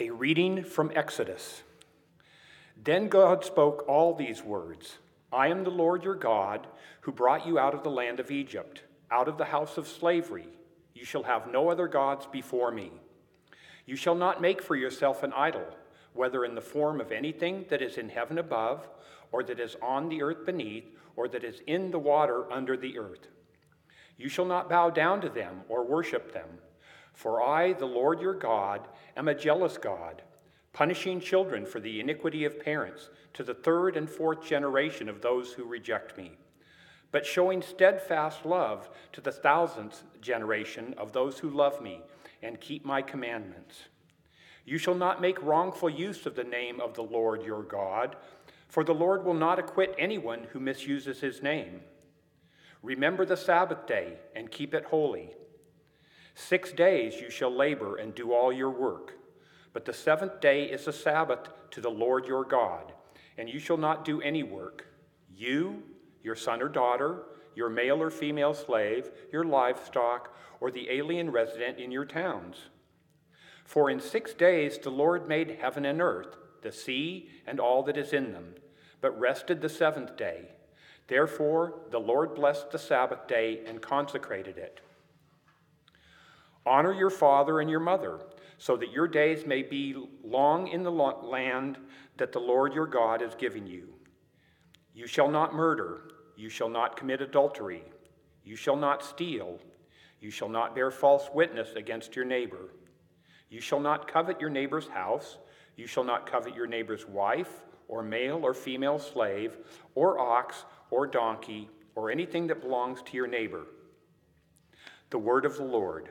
A reading from Exodus. Then God spoke all these words I am the Lord your God, who brought you out of the land of Egypt, out of the house of slavery. You shall have no other gods before me. You shall not make for yourself an idol, whether in the form of anything that is in heaven above, or that is on the earth beneath, or that is in the water under the earth. You shall not bow down to them or worship them. For I, the Lord your God, am a jealous God, punishing children for the iniquity of parents to the third and fourth generation of those who reject me, but showing steadfast love to the thousandth generation of those who love me and keep my commandments. You shall not make wrongful use of the name of the Lord your God, for the Lord will not acquit anyone who misuses his name. Remember the Sabbath day and keep it holy. Six days you shall labor and do all your work. But the seventh day is a Sabbath to the Lord your God, and you shall not do any work. You, your son or daughter, your male or female slave, your livestock, or the alien resident in your towns. For in six days the Lord made heaven and earth, the sea, and all that is in them, but rested the seventh day. Therefore the Lord blessed the Sabbath day and consecrated it. Honor your father and your mother, so that your days may be long in the land that the Lord your God is giving you. You shall not murder, you shall not commit adultery, you shall not steal, you shall not bear false witness against your neighbor. You shall not covet your neighbor's house, you shall not covet your neighbor's wife, or male or female slave, or ox, or donkey, or anything that belongs to your neighbor. The word of the Lord.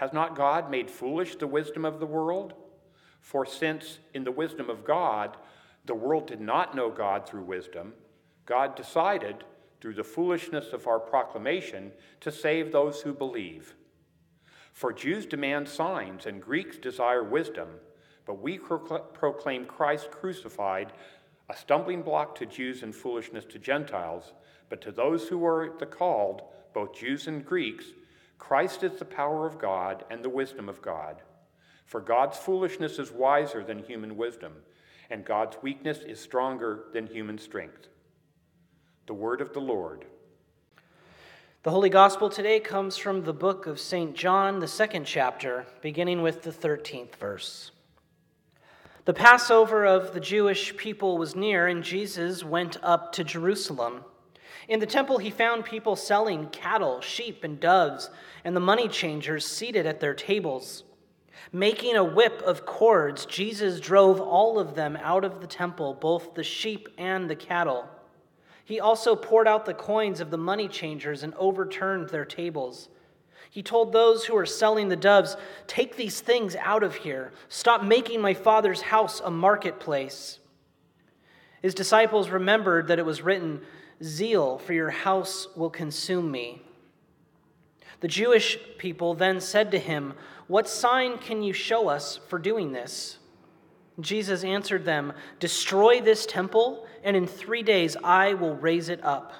Has not God made foolish the wisdom of the world? For since, in the wisdom of God, the world did not know God through wisdom, God decided, through the foolishness of our proclamation, to save those who believe. For Jews demand signs and Greeks desire wisdom, but we proclaim Christ crucified, a stumbling block to Jews and foolishness to Gentiles, but to those who are the called, both Jews and Greeks, Christ is the power of God and the wisdom of God. For God's foolishness is wiser than human wisdom, and God's weakness is stronger than human strength. The word of the Lord. The Holy Gospel today comes from the book of St. John, the second chapter, beginning with the 13th verse. The Passover of the Jewish people was near, and Jesus went up to Jerusalem. In the temple, he found people selling cattle, sheep, and doves, and the money changers seated at their tables. Making a whip of cords, Jesus drove all of them out of the temple, both the sheep and the cattle. He also poured out the coins of the money changers and overturned their tables. He told those who were selling the doves, Take these things out of here. Stop making my father's house a marketplace. His disciples remembered that it was written, Zeal for your house will consume me. The Jewish people then said to him, What sign can you show us for doing this? Jesus answered them, Destroy this temple, and in three days I will raise it up.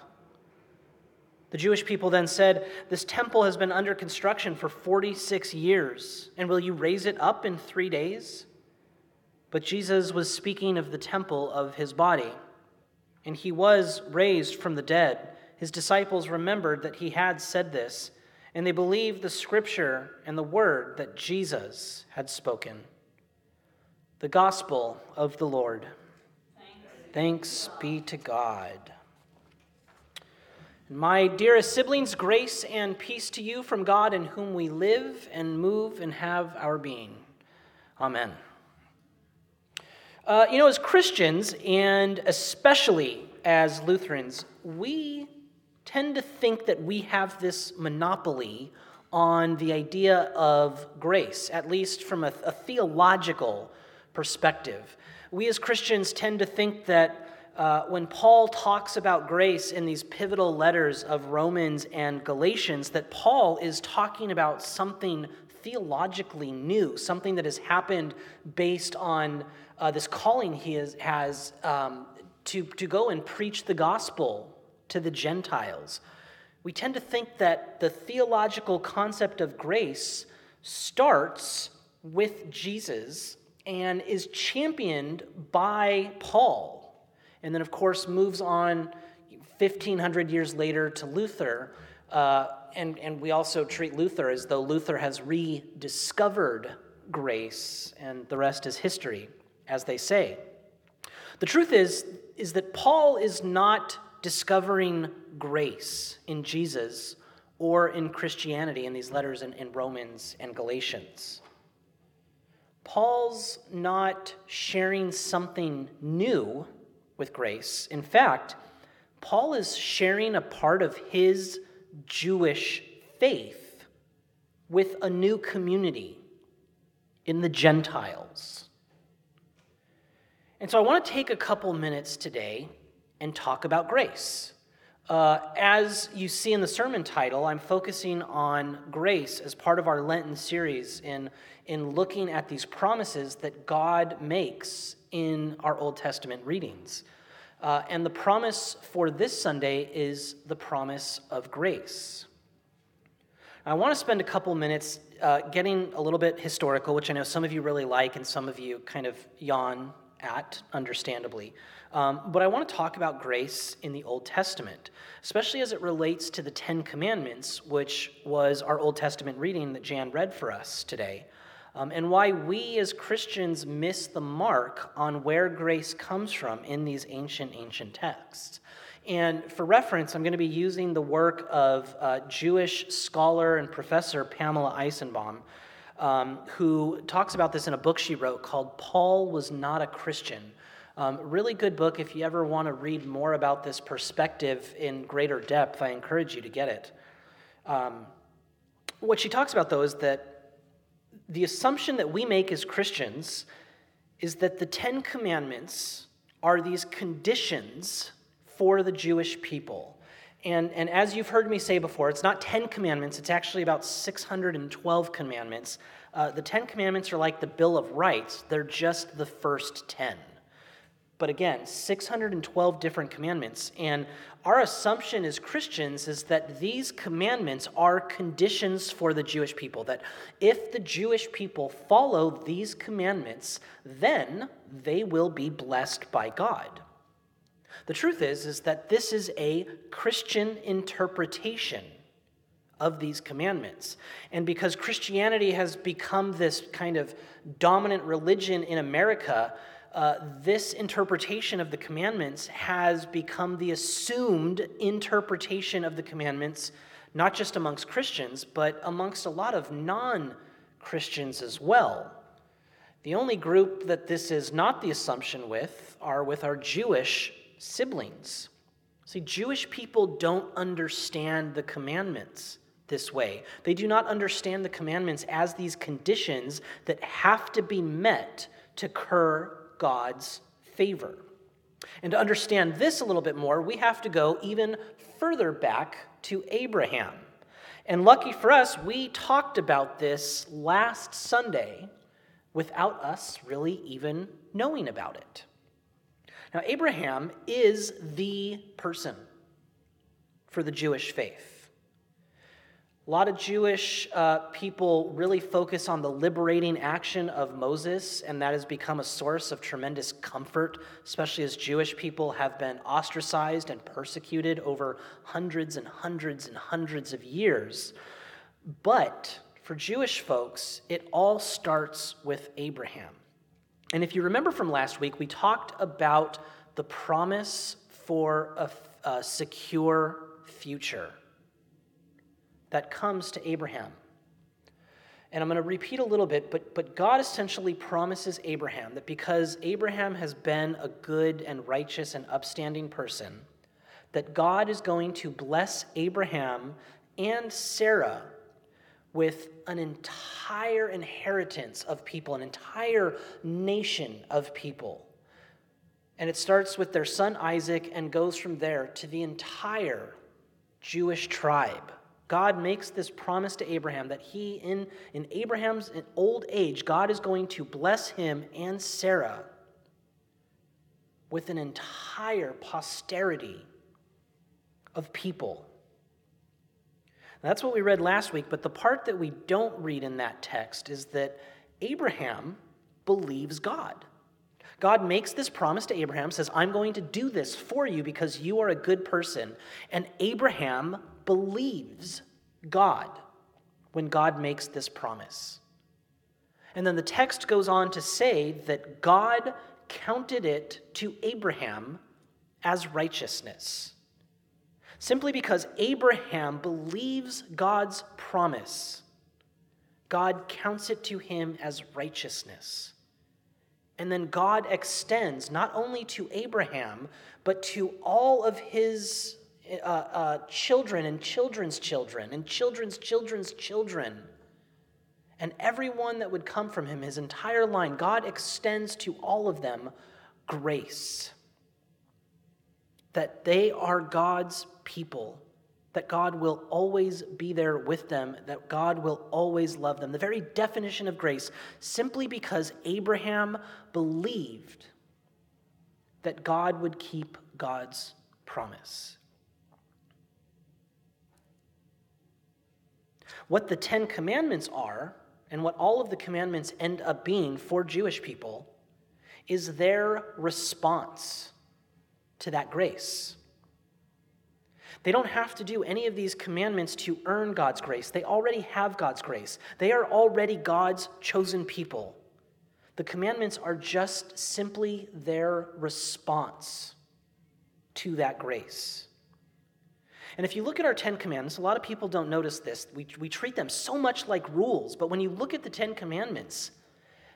The Jewish people then said, This temple has been under construction for 46 years, and will you raise it up in three days? But Jesus was speaking of the temple of his body and he was raised from the dead. His disciples remembered that he had said this, and they believed the scripture and the word that Jesus had spoken. The gospel of the Lord. Thanks, be to God. My dearest siblings, grace and peace to you from God in whom we live and move and have our being. Amen. Uh, you know, as Christians, and especially as Lutherans, we tend to think that we have this monopoly on the idea of grace, at least from a, a theological perspective. We as Christians tend to think that uh, when Paul talks about grace in these pivotal letters of Romans and Galatians, that Paul is talking about something theologically new, something that has happened based on uh, this calling he is, has um, to, to go and preach the gospel to the Gentiles. We tend to think that the theological concept of grace starts with Jesus and is championed by Paul. And then, of course, moves on 1,500 years later to Luther. Uh, and, and we also treat Luther as though Luther has rediscovered grace, and the rest is history, as they say. The truth is, is that Paul is not discovering grace in Jesus or in Christianity in these letters in, in Romans and Galatians. Paul's not sharing something new with grace. In fact, Paul is sharing a part of his Jewish faith with a new community in the Gentiles. And so I want to take a couple minutes today and talk about grace. Uh, as you see in the sermon title, I'm focusing on grace as part of our Lenten series in, in looking at these promises that God makes in our Old Testament readings. Uh, and the promise for this Sunday is the promise of grace. I want to spend a couple minutes uh, getting a little bit historical, which I know some of you really like and some of you kind of yawn at, understandably. Um, but I want to talk about grace in the Old Testament, especially as it relates to the Ten Commandments, which was our Old Testament reading that Jan read for us today um, and why we as Christians miss the mark on where grace comes from in these ancient, ancient texts. And for reference, I'm going to be using the work of uh, Jewish scholar and professor Pamela Eisenbaum, um, who talks about this in a book she wrote called Paul Was Not a Christian. Um, really good book. If you ever want to read more about this perspective in greater depth, I encourage you to get it. Um, what she talks about, though, is that the assumption that we make as Christians is that the Ten Commandments are these conditions for the Jewish people. And, and as you've heard me say before, it's not 10 commandments, it's actually about 612 commandments. Uh, the 10 commandments are like the Bill of Rights, they're just the first 10. But again, 612 different commandments. And our assumption as Christians is that these commandments are conditions for the Jewish people. That if the Jewish people follow these commandments, then they will be blessed by God. The truth is, is that this is a Christian interpretation of these commandments. And because Christianity has become this kind of dominant religion in America, uh, this interpretation of the commandments has become the assumed interpretation of the commandments, not just amongst Christians, but amongst a lot of non Christians as well. The only group that this is not the assumption with are with our Jewish siblings. See, Jewish people don't understand the commandments this way. They do not understand the commandments as these conditions that have to be met to occur God's favor. And to understand this a little bit more, we have to go even further back to Abraham. And lucky for us, we talked about this last Sunday without us really even knowing about it. Now, Abraham is the person for the Jewish faith. A lot of Jewish uh, people really focus on the liberating action of Moses, and that has become a source of tremendous comfort, especially as Jewish people have been ostracized and persecuted over hundreds and hundreds and hundreds of years. But for Jewish folks, it all starts with Abraham. And if you remember from last week, we talked about the promise for a, a secure future that comes to Abraham. And I'm going to repeat a little bit, but, but God essentially promises Abraham that because Abraham has been a good and righteous and upstanding person, that God is going to bless Abraham and Sarah with an entire inheritance of people, an entire nation of people. And it starts with their son Isaac and goes from there to the entire Jewish tribe. God makes this promise to Abraham that he, in, in Abraham's old age, God is going to bless him and Sarah with an entire posterity of people. That's what we read last week, but the part that we don't read in that text is that Abraham believes God. God makes this promise to Abraham, says, I'm going to do this for you because you are a good person. And Abraham believes God when God makes this promise. And then the text goes on to say that God counted it to Abraham as righteousness simply because Abraham believes God's promise. God counts it to him as righteousness. And then God extends not only to Abraham, but to all of his uh, uh, children and children's children and children's children's children. And everyone that would come from him, his entire line, God extends to all of them grace. That they are God's people, that God will always be there with them, that God will always love them. The very definition of grace, simply because Abraham believed that God would keep God's promise. What the Ten Commandments are, and what all of the commandments end up being for Jewish people, is their response to that grace. They don't have to do any of these commandments to earn God's grace. They already have God's grace. They are already God's chosen people. The commandments are just simply their response to that grace. And if you look at our Ten Commandments, a lot of people don't notice this. We, we treat them so much like rules, but when you look at the Ten Commandments,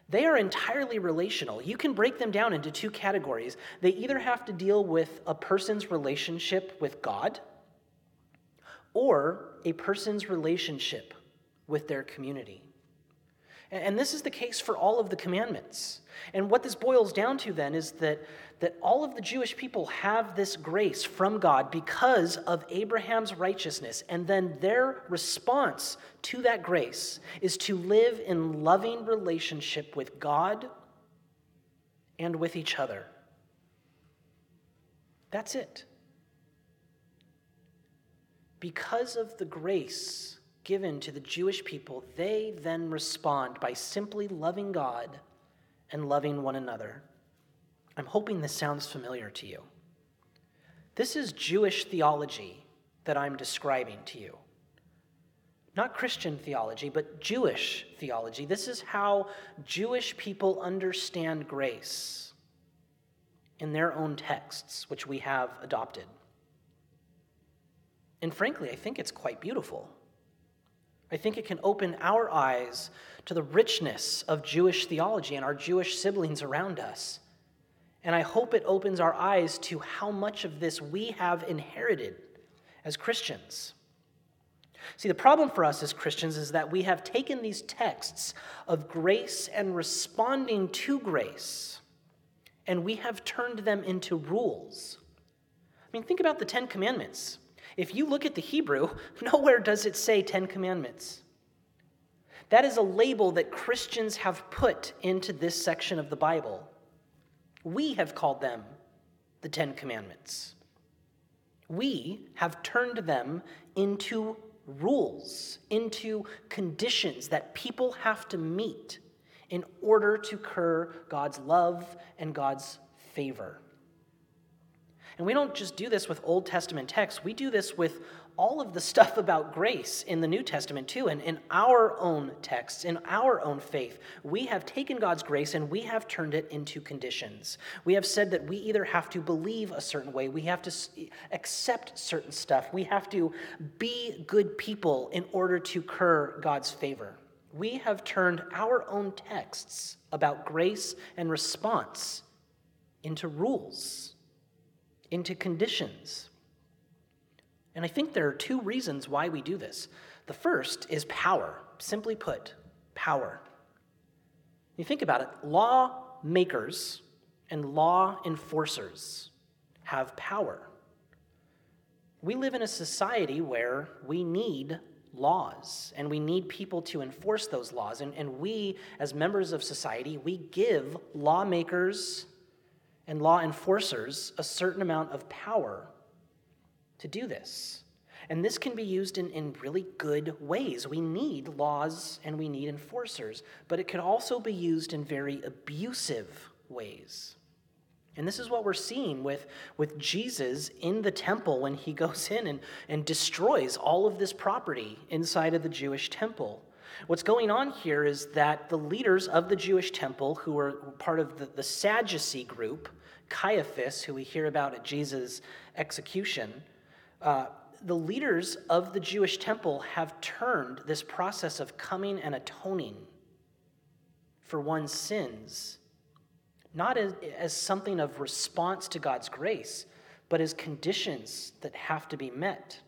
they are entirely relational. You can break them down into two categories. They either have to deal with a person's relationship with God, or a person's relationship with their community. And this is the case for all of the commandments. And what this boils down to then is that, that all of the Jewish people have this grace from God because of Abraham's righteousness. And then their response to that grace is to live in loving relationship with God and with each other. That's it because of the grace given to the Jewish people, they then respond by simply loving God and loving one another. I'm hoping this sounds familiar to you. This is Jewish theology that I'm describing to you. Not Christian theology, but Jewish theology. This is how Jewish people understand grace in their own texts, which we have adopted. And frankly, I think it's quite beautiful. I think it can open our eyes to the richness of Jewish theology and our Jewish siblings around us. And I hope it opens our eyes to how much of this we have inherited as Christians. See, the problem for us as Christians is that we have taken these texts of grace and responding to grace, and we have turned them into rules. I mean, think about the Ten Commandments. If you look at the Hebrew, nowhere does it say Ten Commandments. That is a label that Christians have put into this section of the Bible. We have called them the Ten Commandments. We have turned them into rules, into conditions that people have to meet in order to cur God's love and God's favor. And we don't just do this with Old Testament texts, we do this with all of the stuff about grace in the New Testament too. And in our own texts, in our own faith, we have taken God's grace and we have turned it into conditions. We have said that we either have to believe a certain way, we have to accept certain stuff, we have to be good people in order to cur God's favor. We have turned our own texts about grace and response into rules into conditions. And I think there are two reasons why we do this. The first is power. Simply put, power. You think about it lawmakers and law enforcers have power. We live in a society where we need laws and we need people to enforce those laws. And, and we, as members of society, we give lawmakers and law enforcers a certain amount of power to do this. And this can be used in, in really good ways. We need laws and we need enforcers, but it can also be used in very abusive ways. And this is what we're seeing with, with Jesus in the temple when he goes in and, and destroys all of this property inside of the Jewish temple. What's going on here is that the leaders of the Jewish temple, who were part of the, the Sadducee group, Caiaphas, who we hear about at Jesus' execution, uh, the leaders of the Jewish temple have turned this process of coming and atoning for one's sins not as, as something of response to God's grace, but as conditions that have to be met.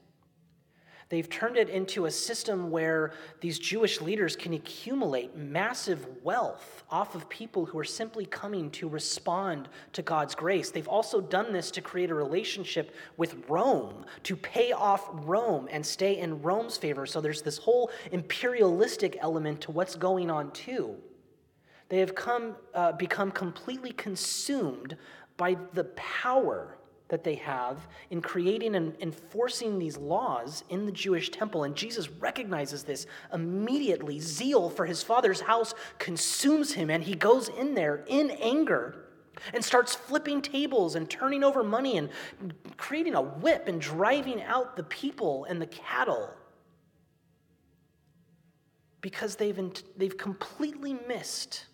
They've turned it into a system where these Jewish leaders can accumulate massive wealth off of people who are simply coming to respond to God's grace. They've also done this to create a relationship with Rome, to pay off Rome and stay in Rome's favor. So there's this whole imperialistic element to what's going on, too. They have come, uh, become completely consumed by the power that they have in creating and enforcing these laws in the Jewish temple. And Jesus recognizes this immediately. Zeal for his father's house consumes him, and he goes in there in anger and starts flipping tables and turning over money and creating a whip and driving out the people and the cattle because they've, they've completely missed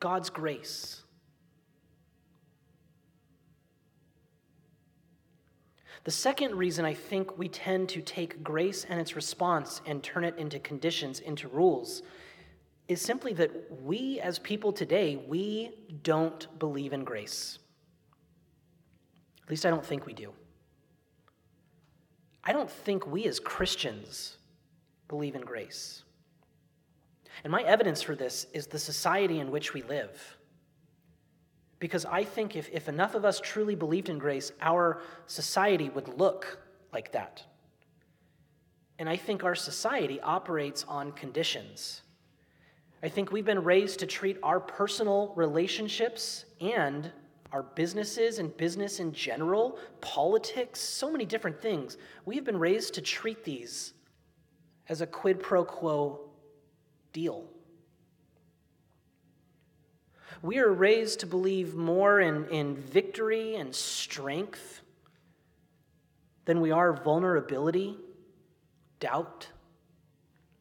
God's grace. The second reason I think we tend to take grace and its response and turn it into conditions, into rules, is simply that we as people today, we don't believe in grace. At least I don't think we do. I don't think we as Christians believe in grace. And my evidence for this is the society in which we live. Because I think if, if enough of us truly believed in grace, our society would look like that. And I think our society operates on conditions. I think we've been raised to treat our personal relationships and our businesses and business in general, politics, so many different things. We've been raised to treat these as a quid pro quo deal. We are raised to believe more in, in victory and strength than we are vulnerability, doubt,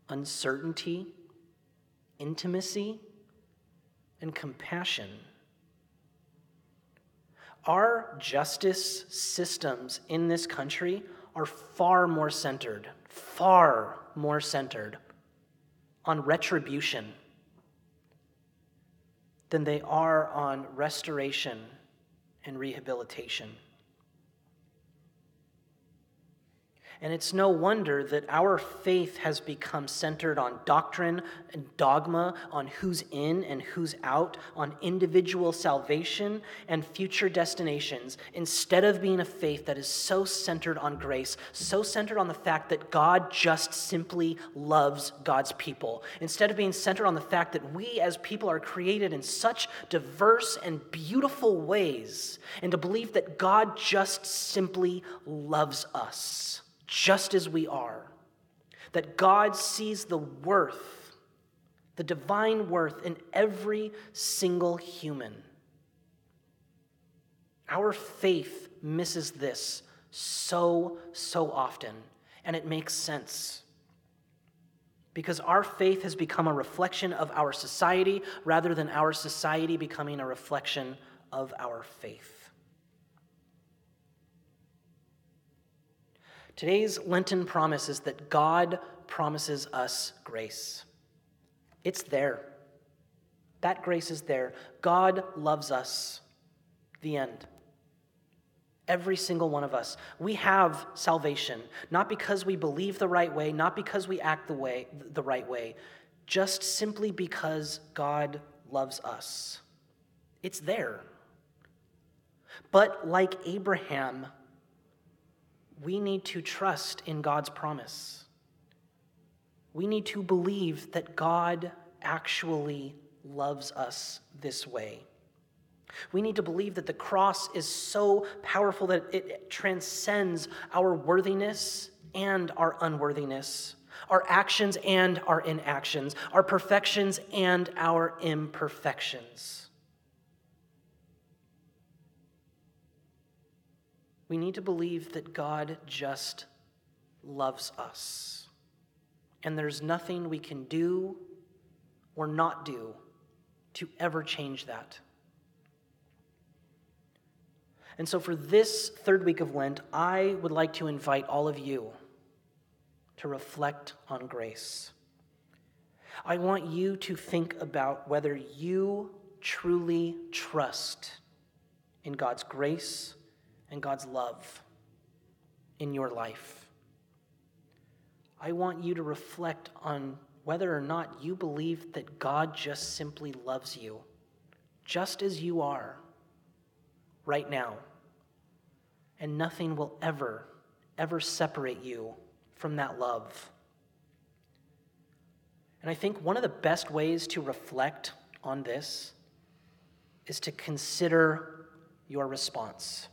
uncertainty, intimacy, and compassion. Our justice systems in this country are far more centered, far more centered on retribution than they are on restoration and rehabilitation. And it's no wonder that our faith has become centered on doctrine and dogma, on who's in and who's out, on individual salvation and future destinations, instead of being a faith that is so centered on grace, so centered on the fact that God just simply loves God's people, instead of being centered on the fact that we as people are created in such diverse and beautiful ways, and to believe that God just simply loves us just as we are. That God sees the worth, the divine worth in every single human. Our faith misses this so, so often, and it makes sense. Because our faith has become a reflection of our society rather than our society becoming a reflection of our faith. Today's Lenten promise is that God promises us grace. It's there. That grace is there. God loves us. The end. Every single one of us. We have salvation, not because we believe the right way, not because we act the way the right way, just simply because God loves us. It's there. But like Abraham, we need to trust in God's promise. We need to believe that God actually loves us this way. We need to believe that the cross is so powerful that it transcends our worthiness and our unworthiness, our actions and our inactions, our perfections and our imperfections. We need to believe that God just loves us. And there's nothing we can do or not do to ever change that. And so, for this third week of Lent, I would like to invite all of you to reflect on grace. I want you to think about whether you truly trust in God's grace and God's love in your life. I want you to reflect on whether or not you believe that God just simply loves you, just as you are right now. And nothing will ever, ever separate you from that love. And I think one of the best ways to reflect on this is to consider your response.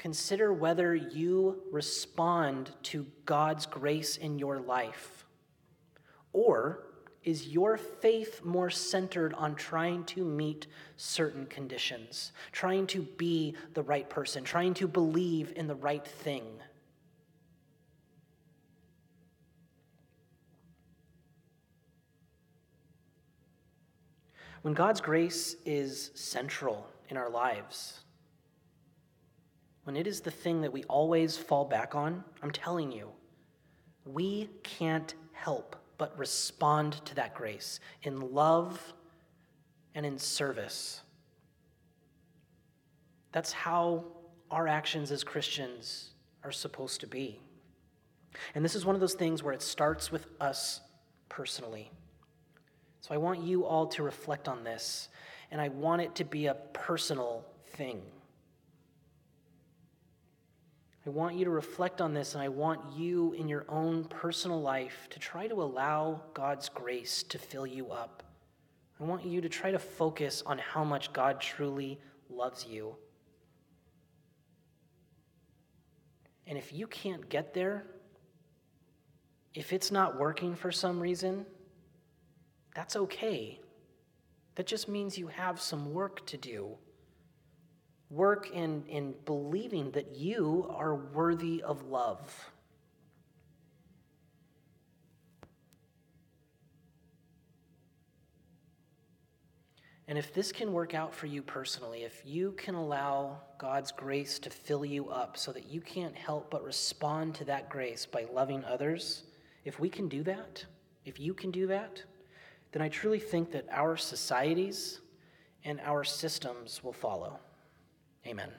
Consider whether you respond to God's grace in your life or is your faith more centered on trying to meet certain conditions, trying to be the right person, trying to believe in the right thing? When God's grace is central in our lives, when it is the thing that we always fall back on, I'm telling you, we can't help but respond to that grace in love and in service. That's how our actions as Christians are supposed to be. And this is one of those things where it starts with us personally. So I want you all to reflect on this, and I want it to be a personal thing. I want you to reflect on this, and I want you in your own personal life to try to allow God's grace to fill you up. I want you to try to focus on how much God truly loves you. And if you can't get there, if it's not working for some reason, that's okay. That just means you have some work to do work in, in believing that you are worthy of love. And if this can work out for you personally, if you can allow God's grace to fill you up so that you can't help but respond to that grace by loving others, if we can do that, if you can do that, then I truly think that our societies and our systems will follow. Amen.